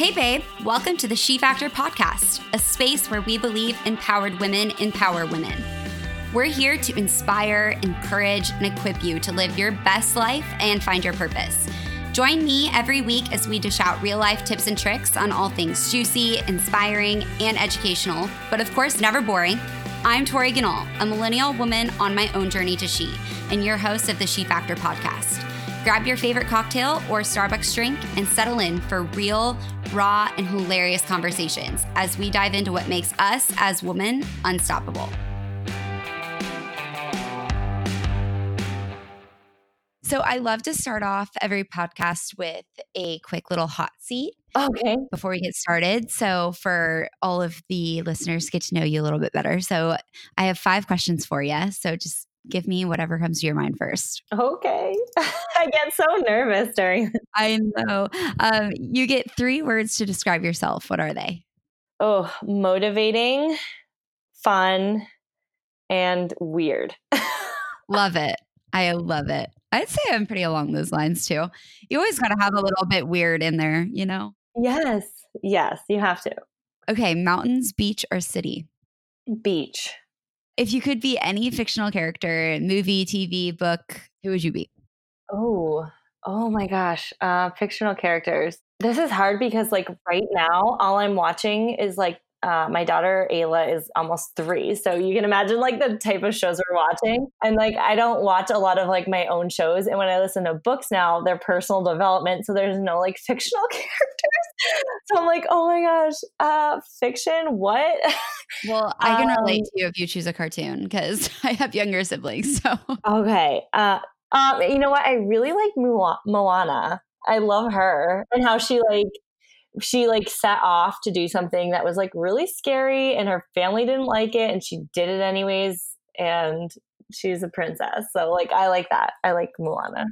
Hey, babe, welcome to the She Factor podcast, a space where we believe empowered women empower women. We're here to inspire, encourage, and equip you to live your best life and find your purpose. Join me every week as we dish out real life tips and tricks on all things juicy, inspiring, and educational, but of course, never boring. I'm Tori Ganol, a millennial woman on my own journey to she, and your host of the She Factor podcast. Grab your favorite cocktail or Starbucks drink and settle in for real, raw, and hilarious conversations as we dive into what makes us as women unstoppable. So, I love to start off every podcast with a quick little hot seat. Okay. Before we get started. So, for all of the listeners get to know you a little bit better. So, I have five questions for you. So, just give me whatever comes to your mind first. Okay. I get so nervous during. I know. Um, you get three words to describe yourself. What are they? Oh, motivating, fun, and weird. love it. I love it. I'd say I'm pretty along those lines too. You always got to have a little bit weird in there, you know? Yes. Yes, you have to. Okay. Mountains, beach, or city? Beach. If you could be any fictional character, movie, TV, book, who would you be? Oh, oh my gosh. Uh, fictional characters. This is hard because, like, right now, all I'm watching is like uh, my daughter Ayla is almost three, so you can imagine like the type of shows we're watching. And like, I don't watch a lot of like my own shows, and when I listen to books now, they're personal development, so there's no like fictional characters. So I'm like, oh my gosh, uh, fiction? What? Well, I can relate um, to you if you choose a cartoon because I have younger siblings. So okay, uh, um, you know what? I really like Moana. I love her and how she like she like set off to do something that was like really scary and her family didn't like it and she did it anyways and she's a princess. So like I like that. I like Moana.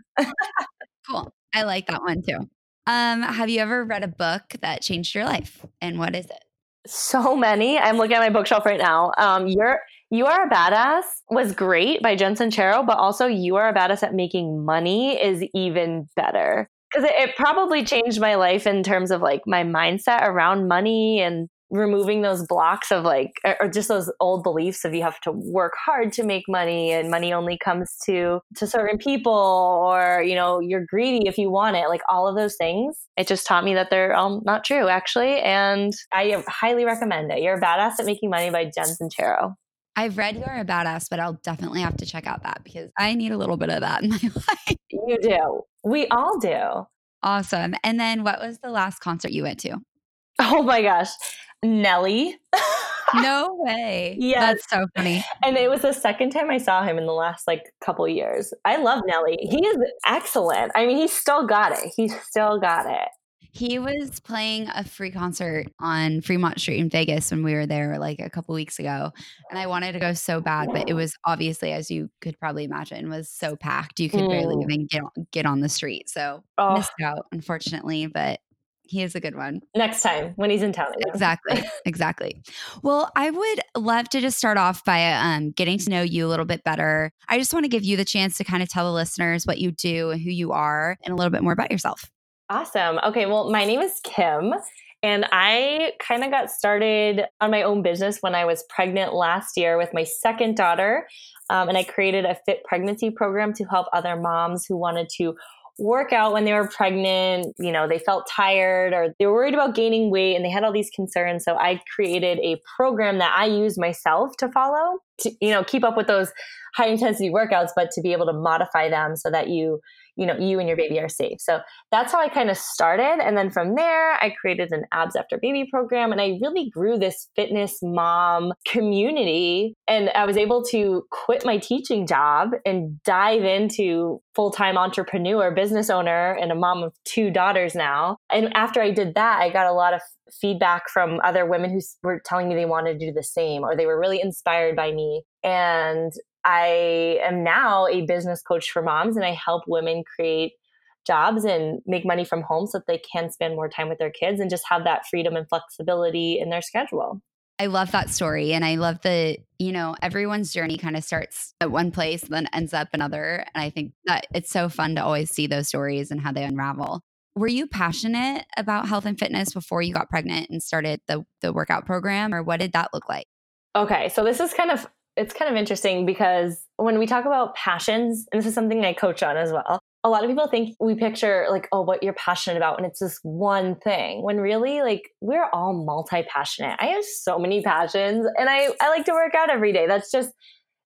cool. I like that one too. Um have you ever read a book that changed your life and what is it? So many. I'm looking at my bookshelf right now. Um you're you Are a Badass was great by Jen Sincero, but also You Are a Badass at Making Money is even better. Because it, it probably changed my life in terms of like my mindset around money and removing those blocks of like or just those old beliefs of you have to work hard to make money and money only comes to to certain people or you know you're greedy if you want it like all of those things it just taught me that they're all not true actually and i highly recommend it you're a badass at making money by jen sincero I've read You're a Badass, but I'll definitely have to check out that because I need a little bit of that in my life. You do. We all do. Awesome. And then what was the last concert you went to? Oh my gosh. Nelly. no way. Yeah. That's so funny. And it was the second time I saw him in the last like couple years. I love Nelly. He is excellent. I mean, he's still got it. He's still got it. He was playing a free concert on Fremont Street in Vegas when we were there like a couple weeks ago. And I wanted to go so bad, but it was obviously, as you could probably imagine, was so packed. You could mm. barely even get on, get on the street. So oh. missed out, unfortunately, but he is a good one. Next time when he's in town. Exactly. Exactly. Well, I would love to just start off by um, getting to know you a little bit better. I just want to give you the chance to kind of tell the listeners what you do and who you are and a little bit more about yourself. Awesome. Okay, well, my name is Kim. And I kind of got started on my own business when I was pregnant last year with my second daughter. Um, and I created a fit pregnancy program to help other moms who wanted to work out when they were pregnant. You know, they felt tired or they were worried about gaining weight and they had all these concerns. So I created a program that I use myself to follow to, you know, keep up with those high intensity workouts, but to be able to modify them so that you you know you and your baby are safe. So that's how i kind of started. And then from there i created an abs after baby program and i really grew this fitness mom community. And i was able to quit my teaching job and dive into full-time entrepreneur business owner and a mom of two daughters now. And after i did that i got a lot of feedback from other women who were telling me they wanted to do the same or they were really inspired by me. And I am now a business coach for moms and I help women create jobs and make money from home so that they can spend more time with their kids and just have that freedom and flexibility in their schedule. I love that story. And I love the, you know, everyone's journey kind of starts at one place, then ends up another. And I think that it's so fun to always see those stories and how they unravel. were you passionate about health and fitness before you got pregnant and started the the workout program or what did that look like? Okay, so this is kind of it's kind of interesting because when we talk about passions, and this is something I coach on as well, a lot of people think we picture like, oh, what you're passionate about, and it's this one thing. When really, like, we're all multi passionate. I have so many passions, and I I like to work out every day. That's just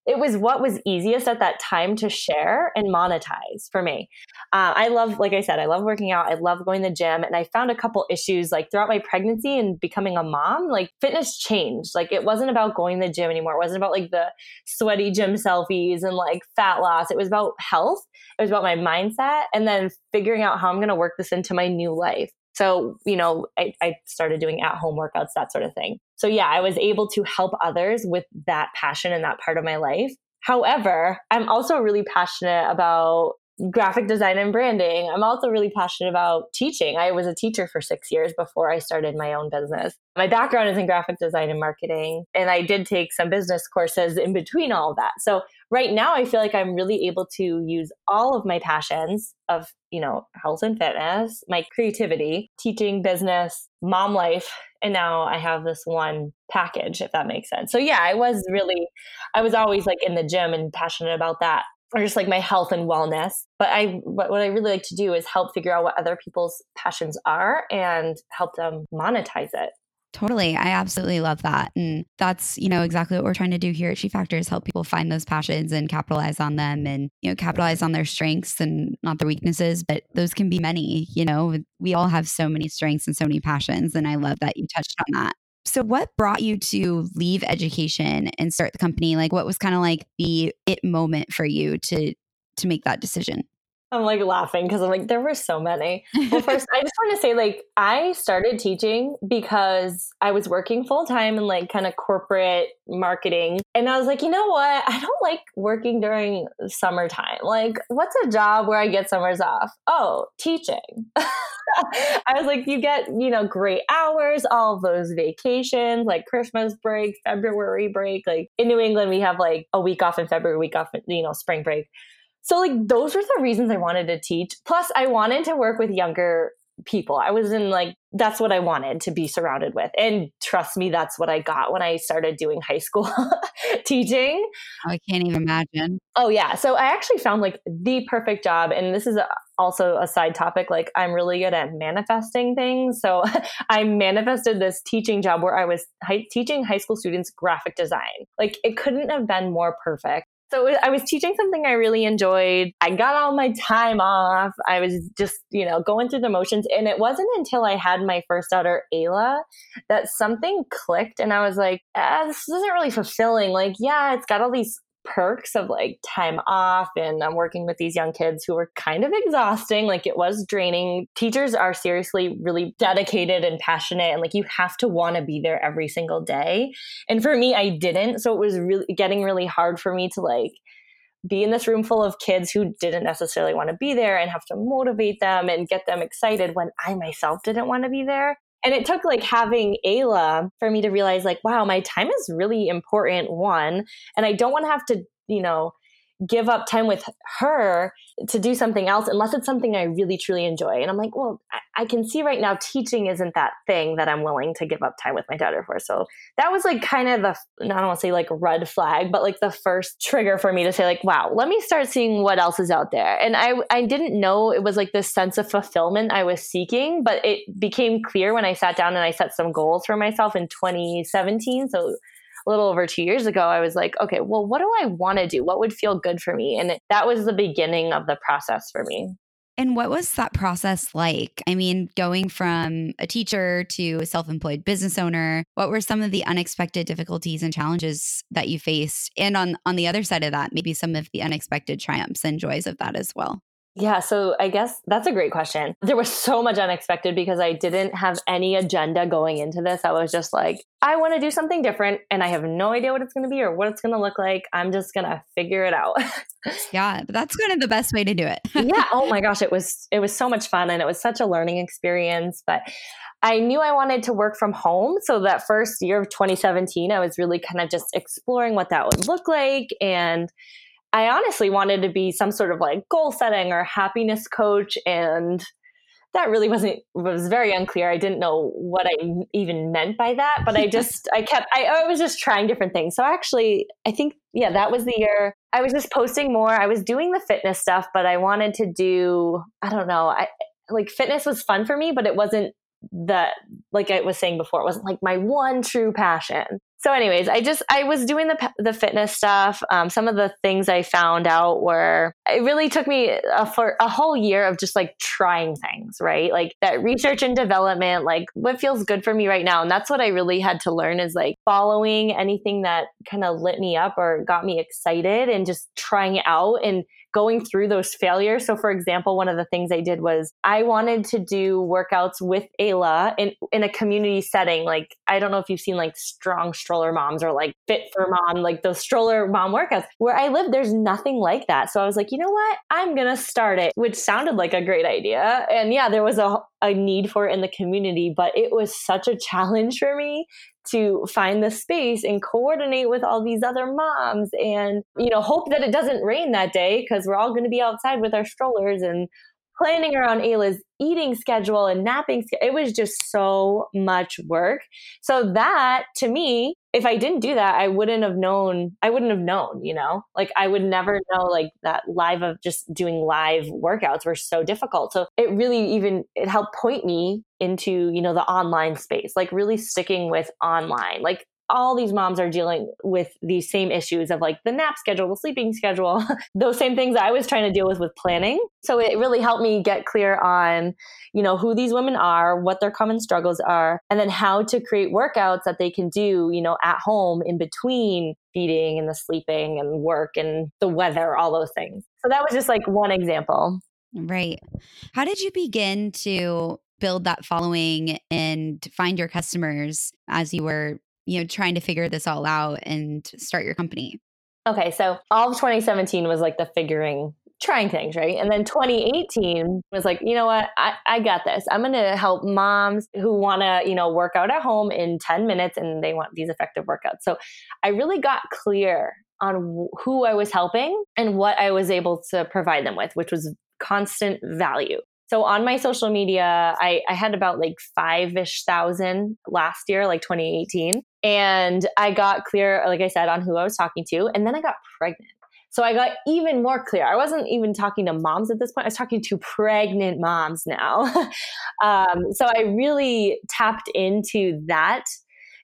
it was what was easiest at that time to share and monetize for me. Uh, I love, like I said, I love working out. I love going to the gym. And I found a couple issues like throughout my pregnancy and becoming a mom, like fitness changed. Like it wasn't about going to the gym anymore. It wasn't about like the sweaty gym selfies and like fat loss. It was about health. It was about my mindset and then figuring out how I'm going to work this into my new life. So, you know, I, I started doing at home workouts, that sort of thing. So, yeah, I was able to help others with that passion and that part of my life. However, I'm also really passionate about graphic design and branding. I'm also really passionate about teaching. I was a teacher for six years before I started my own business. My background is in graphic design and marketing, and I did take some business courses in between all that. So right now, I feel like I'm really able to use all of my passions of, you know, health and fitness, my creativity, teaching, business, mom life, and now I have this one package, if that makes sense. So yeah, I was really, I was always like in the gym and passionate about that or just like my health and wellness. But I what, what I really like to do is help figure out what other people's passions are and help them monetize it. Totally. I absolutely love that. And that's, you know, exactly what we're trying to do here at She Factors, help people find those passions and capitalize on them and, you know, capitalize on their strengths and not their weaknesses, but those can be many, you know, we all have so many strengths and so many passions. And I love that you touched on that. So, what brought you to leave education and start the company? Like, what was kind of like the it moment for you to to make that decision? I'm like laughing because I'm like, there were so many. Well, first, I just want to say, like, I started teaching because I was working full time in like kind of corporate marketing. And I was like, you know what? I don't like working during summertime. Like, what's a job where I get summers off? Oh, teaching. I was like, you get, you know, great hours, all those vacations, like Christmas break, February break. Like in New England, we have like a week off in February, week off, you know, spring break. So like those were the reasons I wanted to teach. Plus I wanted to work with younger people. I was in like that's what I wanted to be surrounded with. And trust me, that's what I got when I started doing high school teaching. Oh, I can't even imagine. Oh yeah, so I actually found like the perfect job and this is a, also a side topic like I'm really good at manifesting things. So I manifested this teaching job where I was hi- teaching high school students graphic design. Like it couldn't have been more perfect. So I was teaching something I really enjoyed. I got all my time off. I was just, you know, going through the motions. And it wasn't until I had my first daughter, Ayla, that something clicked. And I was like, ah, this isn't really fulfilling. Like, yeah, it's got all these perks of like time off and I'm working with these young kids who were kind of exhausting. Like it was draining. Teachers are seriously really dedicated and passionate and like you have to want to be there every single day. And for me, I didn't. So it was really getting really hard for me to like be in this room full of kids who didn't necessarily want to be there and have to motivate them and get them excited when I myself didn't want to be there. And it took like having Ayla for me to realize, like, wow, my time is really important, one. And I don't want to have to, you know, give up time with her to do something else unless it's something I really truly enjoy. And I'm like, well, I, I, can see right now teaching isn't that thing that I'm willing to give up time with my daughter for. So that was like kind of the, I don't want to say like red flag, but like the first trigger for me to say like, wow, let me start seeing what else is out there. And I, I didn't know it was like this sense of fulfillment I was seeking, but it became clear when I sat down and I set some goals for myself in 2017. So a little over two years ago, I was like, okay, well, what do I want to do? What would feel good for me? And that was the beginning of the process for me. And what was that process like? I mean, going from a teacher to a self employed business owner, what were some of the unexpected difficulties and challenges that you faced? And on, on the other side of that, maybe some of the unexpected triumphs and joys of that as well. Yeah, so I guess that's a great question. There was so much unexpected because I didn't have any agenda going into this. I was just like, I want to do something different and I have no idea what it's going to be or what it's going to look like. I'm just going to figure it out. yeah, but that's kind of the best way to do it. yeah, oh my gosh, it was it was so much fun and it was such a learning experience, but I knew I wanted to work from home. So that first year of 2017, I was really kind of just exploring what that would look like and I honestly wanted to be some sort of like goal setting or happiness coach and that really wasn't was very unclear. I didn't know what I even meant by that, but I just I kept I, I was just trying different things. So actually, I think yeah, that was the year I was just posting more. I was doing the fitness stuff, but I wanted to do I don't know. I like fitness was fun for me, but it wasn't that like I was saying before, it wasn't like my one true passion so anyways i just i was doing the the fitness stuff. Um, some of the things i found out were it really took me a, for a whole year of just like trying things right? Like that research and development like what feels good for me right now. And that's what i really had to learn is like following anything that kind of lit me up or got me excited and just trying it out. And going through those failures. So, for example, one of the things I did was I wanted to do workouts with Ayla in, in a community setting. Like, I don't know if you've seen like strong stroller moms or like fit for mom, like those stroller mom workouts. Where I live, there's nothing like that. So I was like, you know what? I'm going to start it, which sounded like a great idea. And yeah, there was a, a need for it in the community, but it was such a challenge for me to find the space and coordinate with all these other moms and you know hope that it doesn't rain that day because we're all going to be outside with our strollers and planning around Ayla's eating schedule and napping it was just so much work. So that to me if i didn't do that i wouldn't have known i wouldn't have known you know? Like i would never know like that live of just doing live workouts were so difficult. So it really even it helped point me into you know the online space like really sticking with online. Like all these moms are dealing with these same issues of like the nap schedule, the sleeping schedule, those same things I was trying to deal with with planning. So it really helped me get clear on, you know, who these women are, what their common struggles are, and then how to create workouts that they can do, you know, at home in between feeding and the sleeping and work and the weather, all those things. So that was just like one example. Right. How did you begin to build that following and find your customers as you were you know, trying to figure this all out and start your company? Okay, so all of 2017 was like the figuring, trying things, right? And then 2018 was like, you know what, I, I got this. I'm going to help moms who want to, you know, work out at home in 10 minutes and they want these effective workouts. So I really got clear on who I was helping and what I was able to provide them with, which was constant value. So on my social media, I, I had about like five ish thousand last year, like 2018. And I got clear, like I said, on who I was talking to. And then I got pregnant. So I got even more clear. I wasn't even talking to moms at this point. I was talking to pregnant moms now. um, so I really tapped into that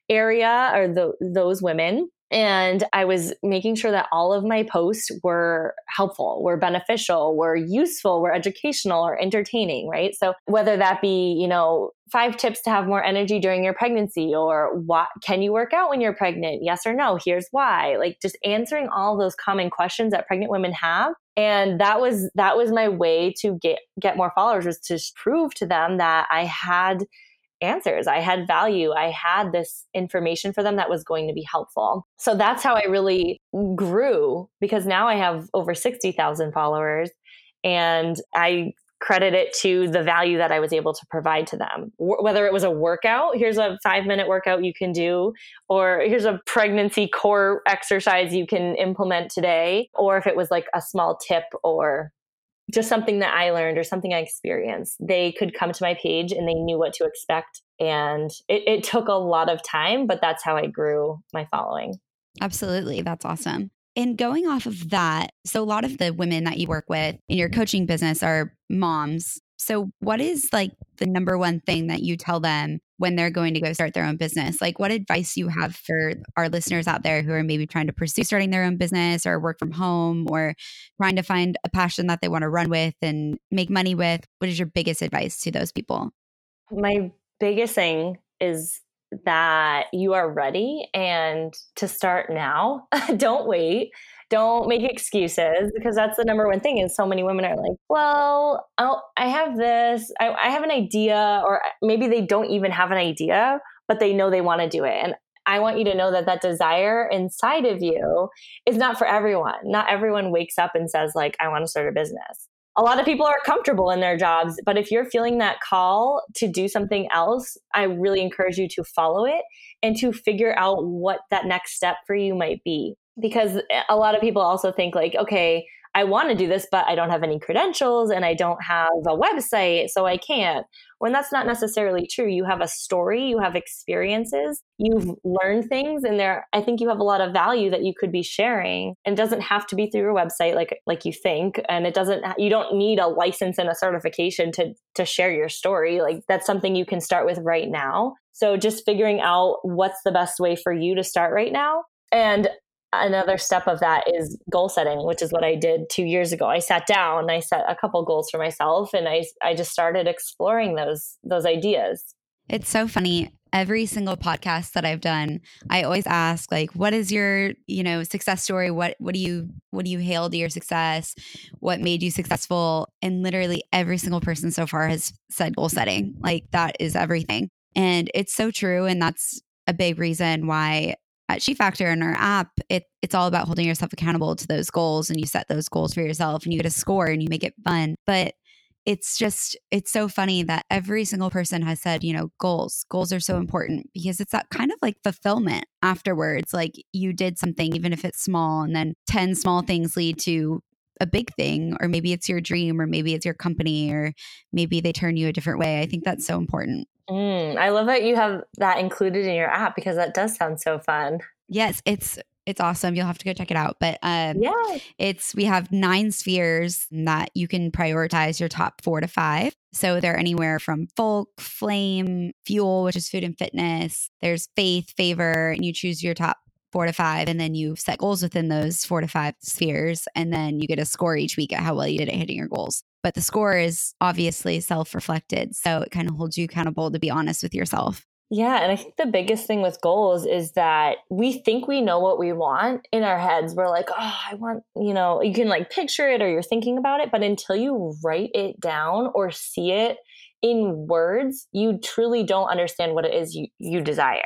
area or the, those women and I was making sure that all of my posts were helpful, were beneficial, were useful, were educational or entertaining, right? So whether that be, you know, five tips to have more energy during your pregnancy or what can you work out when you're pregnant? Yes or no? Here's why. Like just answering all those common questions that pregnant women have and that was that was my way to get get more followers was to prove to them that I had answers. I had value. I had this information for them that was going to be helpful. So that's how I really grew because now I have over 60,000 followers and I credit it to the value that I was able to provide to them. whether it was a workout, here's a five minute workout you can do, or here's a pregnancy core exercise you can implement today, or if it was like a small tip or just something that I learned or something I experienced, they could come to my page and they knew what to expect. And it, it took a lot of time, but that's how I grew my following. Absolutely. That's awesome. And going off of that, so a lot of the women that you work with in your coaching business are moms so, what is like the number one thing that you tell them when they're going to go start their own business? Like, what advice you have for our listeners out there who are maybe trying to pursue starting their own business or work from home or trying to find a passion that they want to run with and make money with? What is your biggest advice to those people? My biggest thing is that you are ready and to start now. Don't wait don't make excuses because that's the number one thing is so many women are like well I'll, i have this I, I have an idea or maybe they don't even have an idea but they know they want to do it and I want you to know that that desire inside of you is not for everyone. Not everyone wakes up and says like I want to start a business. A lot of people are comfortable in their jobs, but if you're feeling that call to do something else, I really encourage you to follow it and to figure out what that next step for you might be because a lot of people also think like okay I want to do this, but I don't have any credentials and I don't have a website, so I can't. When that's not necessarily true, you have a story, you have experiences, you've learned things, and there, I think you have a lot of value that you could be sharing. And doesn't have to be through your website, like like you think, and it doesn't. You don't need a license and a certification to to share your story. Like that's something you can start with right now. So just figuring out what's the best way for you to start right now. And another step of that is goal setting which is what i did two years ago. I sat down i set a couple goals for myself and i i just started exploring those those ideas. It's so funny. Every single podcast that i've done i always ask like what is your you know success story? What what do you what do you hail to your success? What made you successful? And literally every single person so far has said goal setting. Like that is everything. And it's so true and that's a big reason why at She Factor in our app, it, it's all about holding yourself accountable to those goals and you set those goals for yourself and you get a score and you make it fun. But it's just, it's so funny that every single person has said, you know, goals, goals are so important because it's that kind of like fulfillment afterwards. Like you did something, even if it's small, and then 10 small things lead to a big thing, or maybe it's your dream, or maybe it's your company, or maybe they turn you a different way. I think that's so important. Mm, I love that you have that included in your app because that does sound so fun. Yes, it's it's awesome. You'll have to go check it out. But um, yeah, it's we have nine spheres that you can prioritize your top four to five. So they're anywhere from folk, flame, fuel, which is food and fitness. There's faith, favor, and you choose your top four to five, and then you set goals within those four to five spheres, and then you get a score each week at how well you did at hitting your goals. But the score is obviously self reflected. So it kind of holds you accountable to be honest with yourself. Yeah. And I think the biggest thing with goals is that we think we know what we want in our heads. We're like, oh, I want, you know, you can like picture it or you're thinking about it. But until you write it down or see it in words, you truly don't understand what it is you, you desire.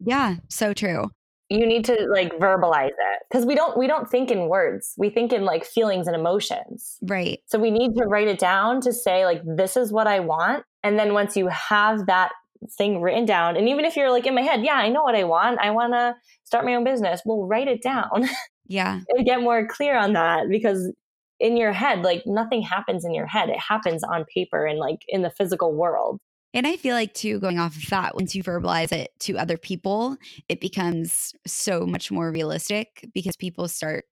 Yeah. So true you need to like verbalize it because we don't we don't think in words. We think in like feelings and emotions. Right. So we need to write it down to say like this is what i want. And then once you have that thing written down and even if you're like in my head yeah i know what i want. I want to start my own business. Well write it down yeah. and get more clear on that because in your head like nothing happens in your head. It happens on paper and like in the physical world and I feel like, too, going off of that, once you verbalize it to other people, it becomes so much more realistic because people start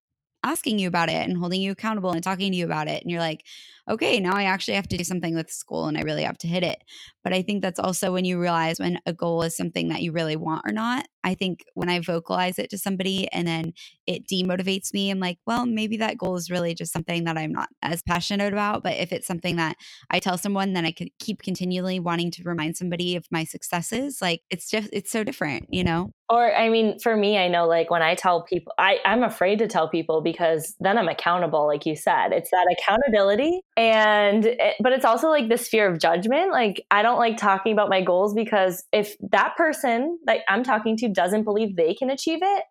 asking you about it and holding you accountable and talking to you about it. And you're like, okay, now I actually have to do something with school and I really have to hit it. But I think that's also when you realize when a goal is something that you really want or not. I think when I vocalize it to somebody and then it demotivates me, I'm like, well, maybe that goal is really just something that I'm not as passionate about. But if it's something that I tell someone, then I could keep continually wanting to remind somebody of my successes. Like it's just, it's so different, you know? Or, I mean, for me, I know like when I tell people, I, I'm afraid to tell people because then I'm accountable, like you said. It's that accountability and but it's also like this fear of judgment. Like i don't like talking about my goals because if that person that i'm talking to doesn't believe they can achieve it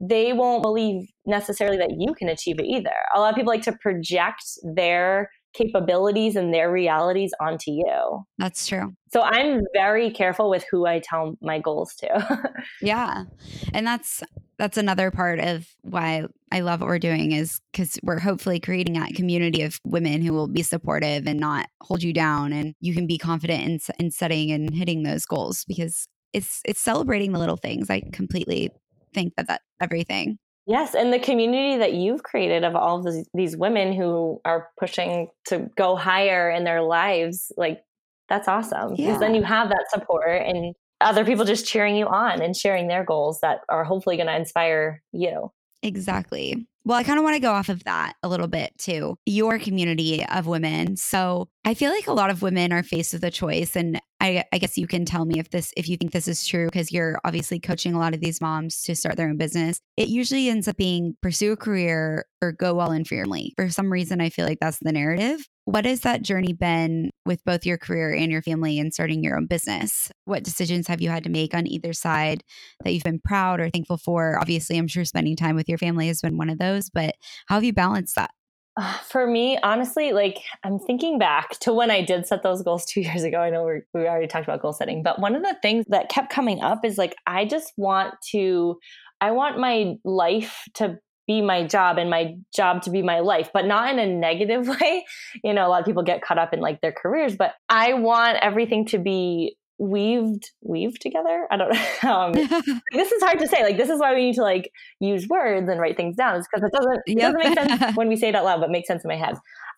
they won't believe necessarily that you can achieve it either. A lot of people like to project their capabilities and their realities onto you. That's true. So I'm very careful with who I tell my goals to. yeah. And that's that's another part of why I love what we're doing is cuz we're hopefully creating that community of women who will be supportive and not hold you down and you can be confident in in setting and hitting those goals because it's it's celebrating the little things. I completely think that that everything. Yes, and the community that you've created of all of these, these women who are pushing to go higher in their lives, like that's awesome. Because then you have that support and other people just cheering you on and sharing their goals that are hopefully going to inspire you. Exactly. Well, I kind of want to go off of that a little bit too. Your community of women. So I feel like a lot of women are faced with a choice. And I, I guess you can tell me if this, if you think this is true, because you're obviously coaching a lot of these moms to start their own business. It usually ends up being pursue a career or go all in for your family. For some reason, I feel like that's the narrative. What has that journey been with both your career and your family and starting your own business? What decisions have you had to make on either side that you've been proud or thankful for? Obviously, I'm sure spending time with your family has been one of those, but how have you balanced that? For me, honestly, like I'm thinking back to when I did set those goals two years ago. I know we already talked about goal setting, but one of the things that kept coming up is like, I just want to, I want my life to be my job and my job to be my life, but not in a negative way. You know, a lot of people get caught up in like their careers, but I want everything to be weaved weaved together i don't know how this is hard to say like this is why we need to like use words and write things down because it doesn't it yep. doesn't make sense when we say it out loud but makes sense in my head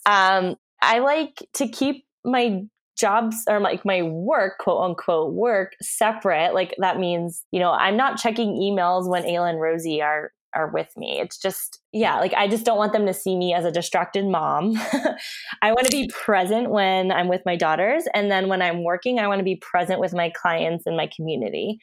um i like to keep my jobs or like my work, quote unquote work, separate. Like that means, you know, I'm not checking emails when Ayla and Rosie are are with me. It's just, yeah, like I just don't want them to see me as a distracted mom. I want to be present when I'm with my daughters. And then when I'm working, I want to be present with my clients and my community.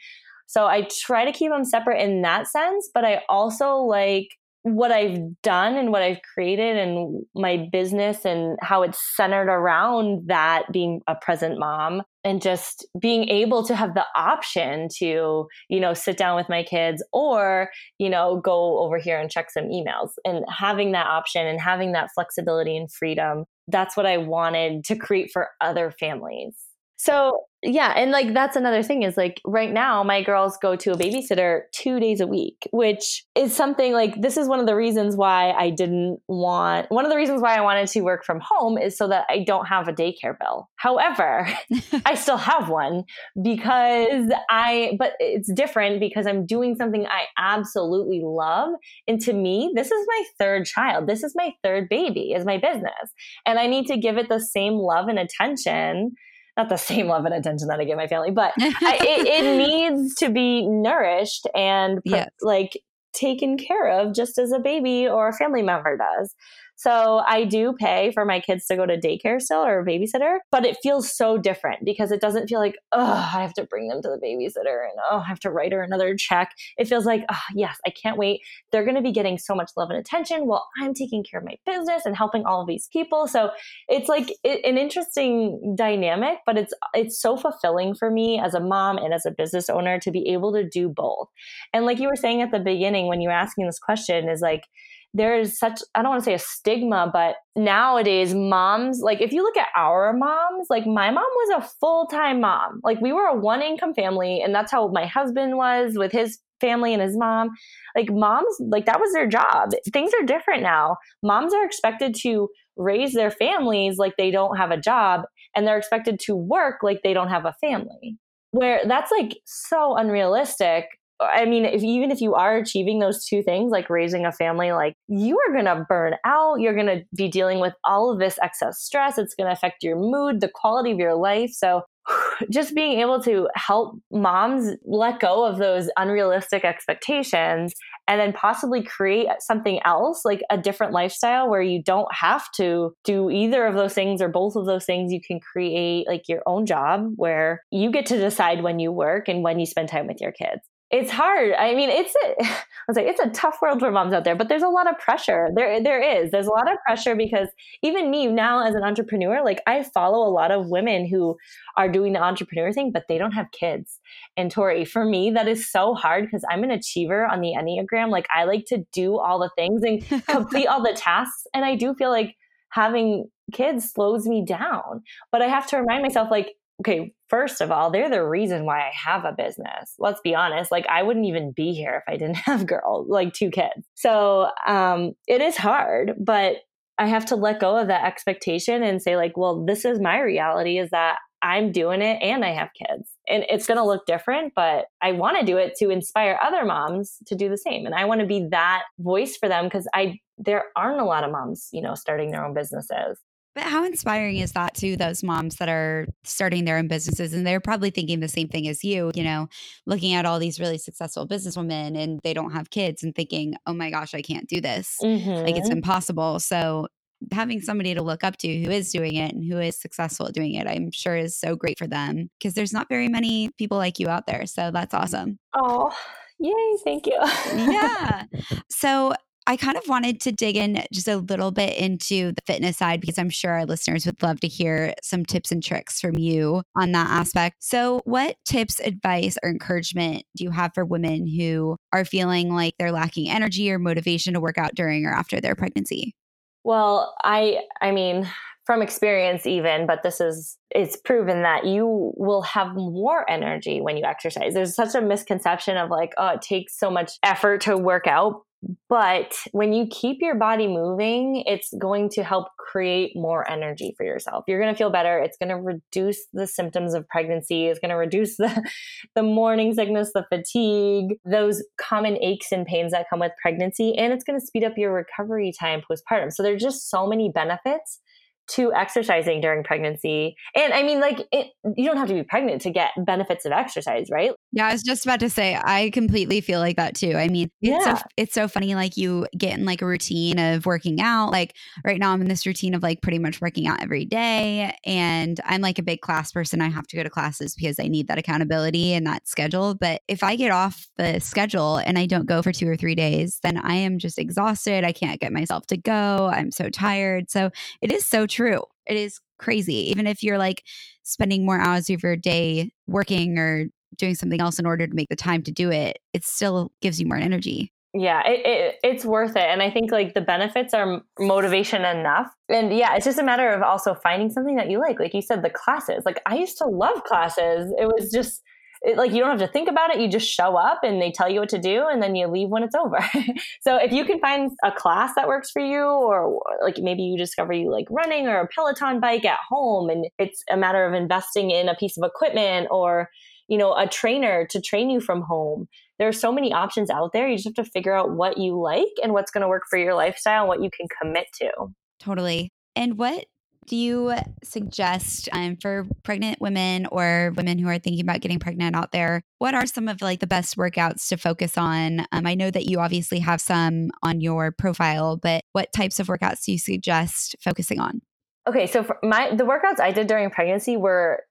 So I try to keep them separate in that sense, but I also like what I've done and what I've created and my business and how it's centered around that being a present mom and just being able to have the option to, you know, sit down with my kids or, you know, go over here and check some emails and having that option and having that flexibility and freedom. That's what I wanted to create for other families. So yeah, and like that's another thing is like right now my girls go to a babysitter 2 days a week, which is something like this is one of the reasons why I didn't want one of the reasons why I wanted to work from home is so that I don't have a daycare bill. However, I still have one because I but it's different because I'm doing something I absolutely love and to me this is my third child. This is my third baby is my business and I need to give it the same love and attention not the same love and attention that I give my family, but I, it, it, needs to be nourished and yes. like taken care of just as a baby or a family member does. So I do pay for my kids to go to daycare still or a babysitter, but it feels so different because it doesn't feel like, oh, I have to bring them to the babysitter and oh, I have to write her another check. It feels like, oh, yes, I can't wait. They're going to be getting so much love and attention while I'm taking care of my business and helping all of these people. So it's like it, an interesting dynamic, but it's it's so fulfilling for me as a mom and as a business owner to be able to do both. And like you were saying at the beginning when you were asking this question is like there is such i don't want to say a stigma but nowadays moms like if you look at our moms like my mom was a full-time mom. Like we were a one income family and that's how my husband was with his family and his mom. Like moms like that was their job. Things are different now. Moms are expected to raise their families like they don't have a job and they're expected to work like they don't have a family. Where that's like so unrealistic I mean, if even if you are achieving those two things, like raising a family, like you are going to burn out. You're going to be dealing with all of this excess stress. It's going to affect your mood, the quality of your life. So, just being able to help moms let go of those unrealistic expectations and then possibly create something else, like a different lifestyle where you don't have to do either of those things or both of those things. You can create like your own job where you get to decide when you work and when you spend time with your kids it's hard. I mean, it's a, I was like, it's a tough world for moms out there, but there's a lot of pressure. There, there is. There's a lot of pressure because even me now as an entrepreneur, like I follow a lot of women who are doing the entrepreneur thing, but they don't have kids. And Tori, for me, that is so hard because I'm an achiever on the Enneagram. Like I like to do all the things and complete all the tasks. And I do feel like having kids slows me down. But I have to remind myself, like, okay, first of all, they're the reason why I have a business. Let's be honest. Like I wouldn't even be here if I didn't have girls, like two kids. So um, it is hard, but I have to let go of that expectation and say, like, well, this is my reality is that I'm doing it and I have kids. And it's going to look different, but I want to do it to inspire other moms to do the same. And I want to be that voice for them because I there aren't a lot of moms, you know, starting their own businesses. But how inspiring is that to those moms that are starting their own businesses and they're probably thinking the same thing as you, you know, looking at all these really successful businesswomen and they don't have kids and thinking, oh my gosh, I can't do this. Mm-hmm. Like it's mm-hmm. impossible. So having somebody to look up to who is doing it and who is successful at doing it, I'm sure is so great for them because there's not very many people like you out there. So that's awesome. Oh, Yay, thank you. yeah. So I kind of wanted to dig in just a little bit into the fitness side because I'm sure our listeners would love to hear some tips and tricks from you on that aspect. So, what tips, advice, or encouragement do you have for women who are feeling like they're lacking energy or motivation to work out during or after their pregnancy? Well, I I mean, from experience even but this is it's proven that you will have more energy when you exercise there's such a misconception of like oh it takes so much effort to work out But when you keep your body moving, it's going to help create more energy for yourself. You're going to feel better. It's going to reduce the symptoms of pregnancy. It's going to reduce the, the morning sickness, the fatigue, those common aches and pains that come with pregnancy. And it's going to speed up your recovery time postpartum. So there's just so many benefits to exercising during pregnancy. And I mean, like, it, you don't have to be pregnant to get benefits of exercise, right? Yeah, I was just about to say, I completely feel like that too. I mean, it's, yeah. so, it's so funny. Like, you get in like a routine of working out. Like, right now, I'm in this routine of like pretty much working out every day. And I'm like a big class person. I have to go to classes because I need that accountability and that schedule. But if I get off the schedule and I don't go for two or three days, then I am just exhausted. I can't get myself to go. I'm so tired. So it is so true. It is crazy. Even if you're like spending more hours of your day working or doing something else in order to make the time to do it, it still gives you more energy. Yeah, it, it, it's worth it. And I think like the benefits are motivation enough. And yeah, it's just a matter of also finding something that you like. Like you said, the classes. Like I used to love classes. It was just it, like you don't have to think about it. You just show up and they tell you what to do and then you leave when it's over. So if you can find a class that works for you or like maybe you discover you like running or a peloton bike at home and it's a matter of investing in a piece of equipment or you know a trainer to train you from home there are so many options out there. You just have to figure out what you like and what's going to work for your lifestyle and what you can commit to. Totally. And what do you suggest um, for pregnant women or women who are thinking about getting pregnant out there what are some of like the best workouts to focus on? Um, i know that you obviously have some on your profile but what types of workouts do you suggest focusing on? Okay so my the workouts i did during pregnancy were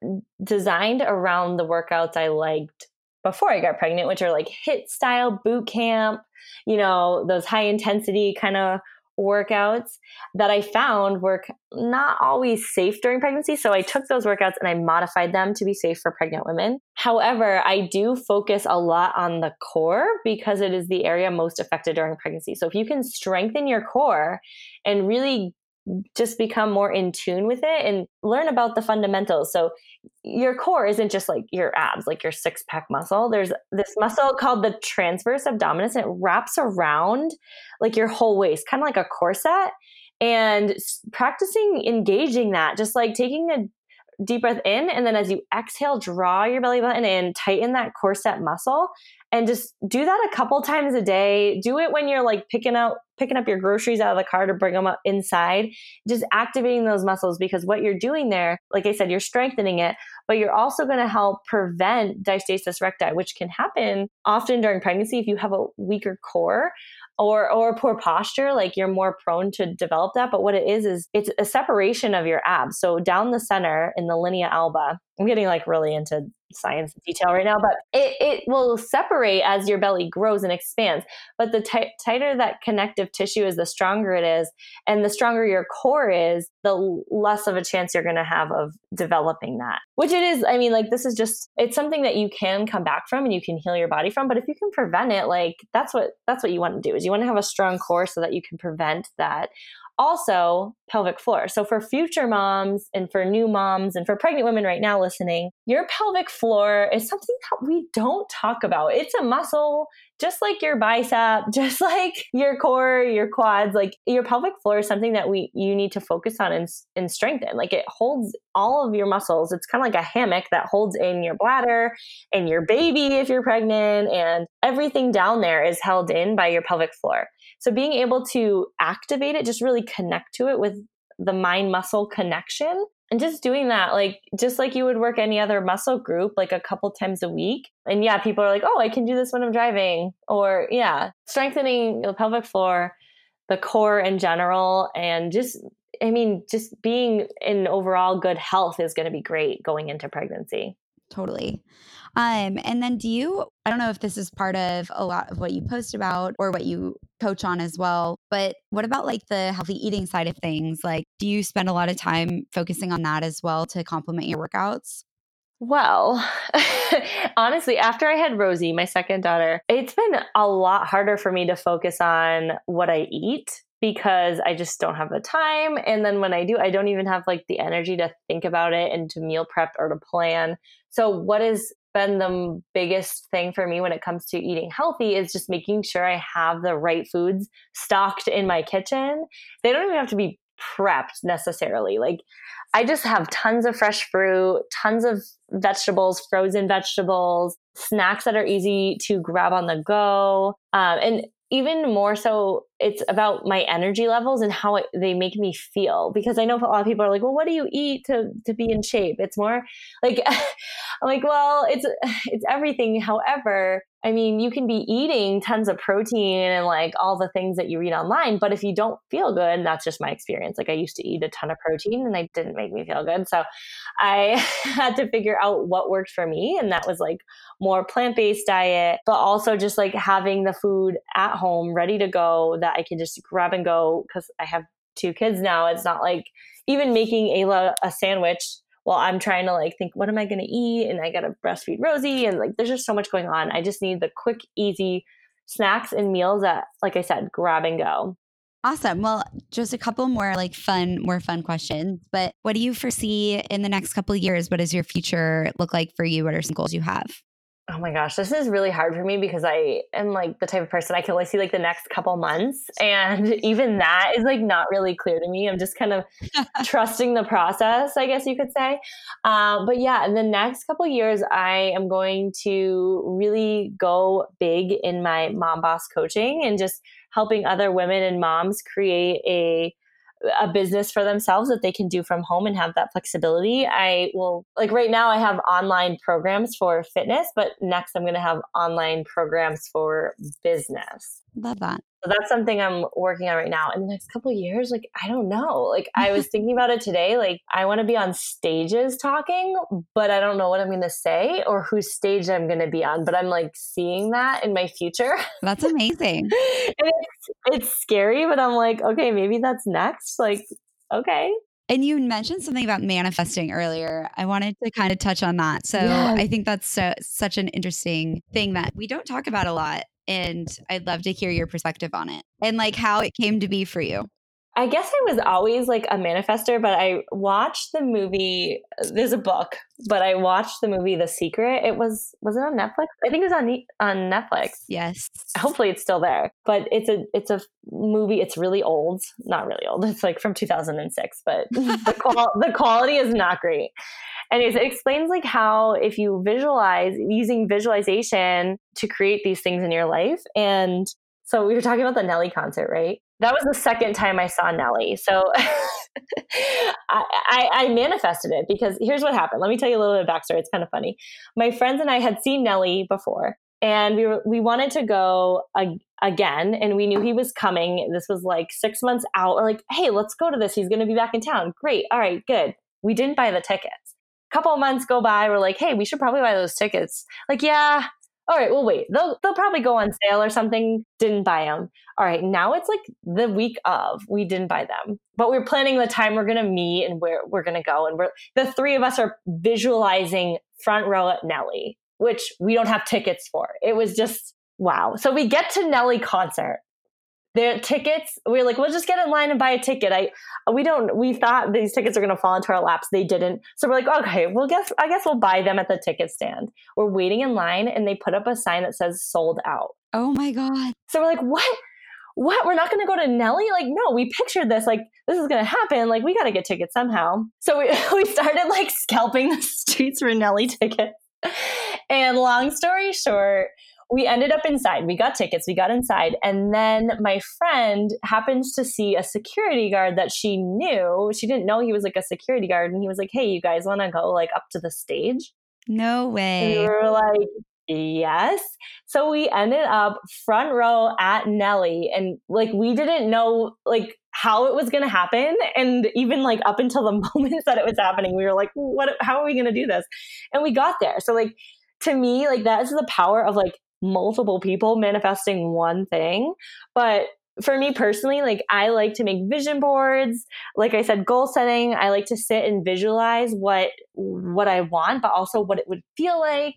designed around the workouts i liked before i got pregnant which are like HIIT style boot camp you know those high intensity kind of workouts that I found were not always safe during pregnancy. So I took those workouts and I modified them to be safe for pregnant women. However, I do focus a lot on the core because it is the area most affected during pregnancy. So if you can strengthen your core and really just become more in tune with it and learn about the fundamentals. So your core isn't just like your abs, like your six pack muscle. There's this muscle called the transverse abdominis. And it wraps around like your whole waist, kind of like a corset. And practicing engaging that, just like taking a deep breath in and then as you exhale draw your belly button in tighten that corset muscle and just do that a couple times a day. Do it when you're like picking out picking up your groceries out of the car to bring them up inside. Just activating those muscles because what you're doing there like i said you're strengthening it but you're also going to help prevent diastasis recti which can happen often during pregnancy if you have a weaker core or or poor posture like you're more prone to develop that. But what it is is it's a separation of your abs. So down the center in the linea alba i'm getting like really into science detail right now, but it, it will separate as your belly grows and expands. But the t- tighter that connective tissue is, the stronger it is. And the stronger your core is, the less of a chance you're going to have of developing that. Which it is, I mean, like this is just, it's something that you can come back from and you can heal your body from. But if you can prevent it, like that's what, that's what you want to do is you want to have a strong core so that you can prevent that also pelvic floor. So for future moms and for new moms and for pregnant women right now listening, your pelvic floor is something that we don't talk about. It's a muscle just like your bicep, just like your core, your quads, like your pelvic floor is something that we you need to focus on and, and strengthen. Like it holds all of your muscles. It's kind of like a hammock that holds in your bladder and your baby if you're pregnant and everything down there is held in by your pelvic floor. So being able to activate it, just really connect to it with the mind muscle connection and just doing that like just like you would work any other muscle group like a couple times a week. And yeah people are like oh i can do this when i'm driving. Or yeah strengthening the pelvic floor the core in general and just i mean just being in overall good health is going to be great going into pregnancy. Totally um, and then do you, I don't know if this is part of a lot of what you post about or what you coach on as well, but what about like the healthy eating side of things? Like, do you spend a lot of time focusing on that as well to complement your workouts? Well, honestly, after I had Rosie, my second daughter, it's been a lot harder for me to focus on what I eat because I just don't have the time. And then when I do, I don't even have like the energy to think about it and to meal prep or to plan. So, what is been the biggest thing for me when it comes to eating healthy is just making sure I have the right foods stocked in my kitchen. They don't even have to be prepped necessarily. Like I just have tons of fresh fruit, tons of vegetables, frozen vegetables, snacks that are easy to grab on the go. Um, and even more so it's about my energy levels and how it, they make me feel. Because i know a lot of people are like well what do you eat to to be in shape? It's more like i'm like well it's it's everything. However I mean, you can be eating tons of protein and like all the things that you read online, but if you don't feel good, and that's just my experience. Like I used to eat a ton of protein and it didn't make me feel good. So I had to figure out what worked for me. And that was like more plant based diet, but also just like having the food at home ready to go that I can just grab and go because I have two kids now. It's not like even making Ayla a sandwich while I'm trying to like think, what am I going to eat? And I got to breastfeed Rosie. And like, there's just so much going on. I just need the quick, easy snacks and meals that, like I said, grab and go. Awesome. Well, just a couple more like fun, more fun questions. But what do you foresee in the next couple years? What does your future look like for you? What are some goals you have? Oh my gosh, this is really hard for me because I am like the type of person I can only see like the next couple months. And even that is like not really clear to me. I'm just kind of trusting the process, I guess you could say. Um, but yeah, in the next couple years, I am going to really go big in my mom boss coaching and just helping other women and moms create a a business for themselves that they can do from home and have that flexibility. I will, like right now, I have online programs for fitness, but next I'm going to have online programs for business. Love that. So that's something I'm working on right now. In the next couple years, like I don't know. Like I was thinking about it today. Like I want to be on stages talking, but I don't know what I'm going to say or whose stage I'm going to be on. But I'm like seeing that in my future. That's amazing. it's it's scary, but I'm like, okay, maybe that's next. Like, okay. And you mentioned something about manifesting earlier. I wanted to kind of touch on that. So yes. I think that's so, such an interesting thing that we don't talk about a lot and I'd love to hear your perspective on it and like how it came to be for you. I guess I was always like a manifester, but I watched the movie. Uh, there's a book, but I watched the movie The Secret. It was was it on Netflix? I think it was on on Netflix. Yes. Hopefully, it's still there. But it's a it's a movie. It's really old. Not really old. It's like from 2006, but the qual- the quality is not great. Anyways, it explains like how if you visualize using visualization to create these things in your life. And so we were talking about the Nelly concert, right? That was the second time I saw Nelly. So I, I, I, manifested it because here's what happened. Let me tell you a little bit of backstory. It's kind of funny. My friends and I had seen Nelly before, and we were we wanted to go ag- again, and we knew he was coming. This was like six months out. We're like, hey, let's go to this. He's going to be back in town. Great. All right, good. We didn't buy the tickets couple months go by, we're like, hey, we should probably buy those tickets. Like, yeah, all right, well, wait, they'll, they'll probably go on sale or something. Didn't buy them. All right, now it's like the week of, we didn't buy them, but we're planning the time we're going to meet and where we're going to go. And we're, the three of us are visualizing front row at Nelly, which we don't have tickets for. It was just, wow. So we get to Nelly concert their tickets we are like we'll just get in line and buy a ticket. I we don't we thought these tickets are going to fall into our laps. They didn't. So we're like okay well guess i guess we'll buy them at the ticket stand. We're waiting in line and they put up a sign that says sold out. Oh my god. So we're like what? What? We're not going to go to nelly? Like no we pictured this like this is going to happen. Like we got to get tickets somehow. So we, we started like scalping the streets for nelly tickets. And long story short we ended up inside. We got tickets, we got inside. And then my friend happens to see a security guard that she knew. She didn't know he was like a security guard. And he was like, Hey, you guys want to go like up to the stage? No way. And we were like, Yes. So we ended up front row at Nelly. And like, we didn't know like how it was going to happen. And even like up until the moments that it was happening, we were like, what, how are we going to do this? And we got there. So like, to me, like that is the power of like multiple people manifesting one thing. But for me personally, like I like to make vision boards. Like I said, goal setting. I like to sit and visualize what what I want, but also what it would feel like.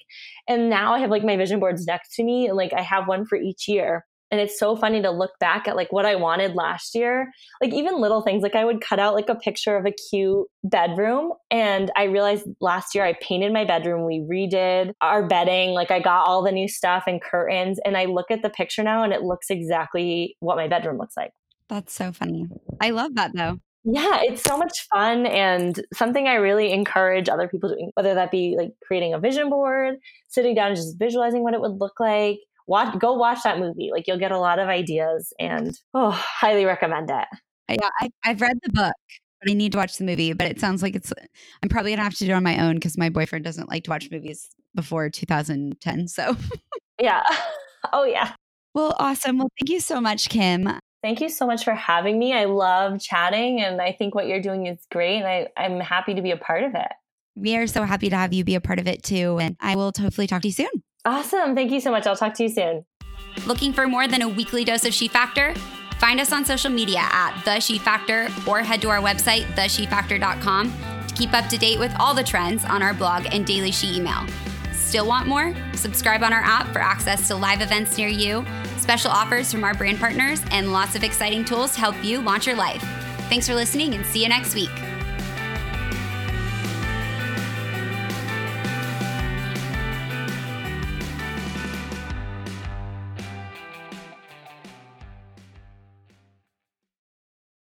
And now I have like my vision boards next to me, and like I have one for each year. And it's so funny to look back at like what I wanted last year. Like even little things, like I would cut out like a picture of a cute bedroom. And I realized last year I painted my bedroom. We redid our bedding. Like I got all the new stuff and curtains. And I look at the picture now and it looks exactly what my bedroom looks like. That's so funny. I love that though. Yeah, it's so much fun and something I really encourage other people doing, whether that be like creating a vision board, sitting down and just visualizing what it would look like. Watch, go watch that movie. Like you'll get a lot of ideas and oh, highly recommend it. Yeah, I, I've read the book, but I need to watch the movie. But it sounds like it's, I'm probably going to have to do it on my own because my boyfriend doesn't like to watch movies before 2010. So, yeah. Oh, yeah. Well, awesome. Well, thank you so much, Kim. Thank you so much for having me. I love chatting and I think what you're doing is great. And I, I'm happy to be a part of it. We are so happy to have you be a part of it too. And I will hopefully talk to you soon. Awesome. Thank you so much. I'll talk to you soon. Looking for more than a weekly dose of She Factor? Find us on social media at The She Factor or head to our website, theshefactor.com, to keep up to date with all the trends on our blog and daily She email. Still want more? Subscribe on our app for access to live events near you, special offers from our brand partners, and lots of exciting tools to help you launch your life. Thanks for listening and see you next week.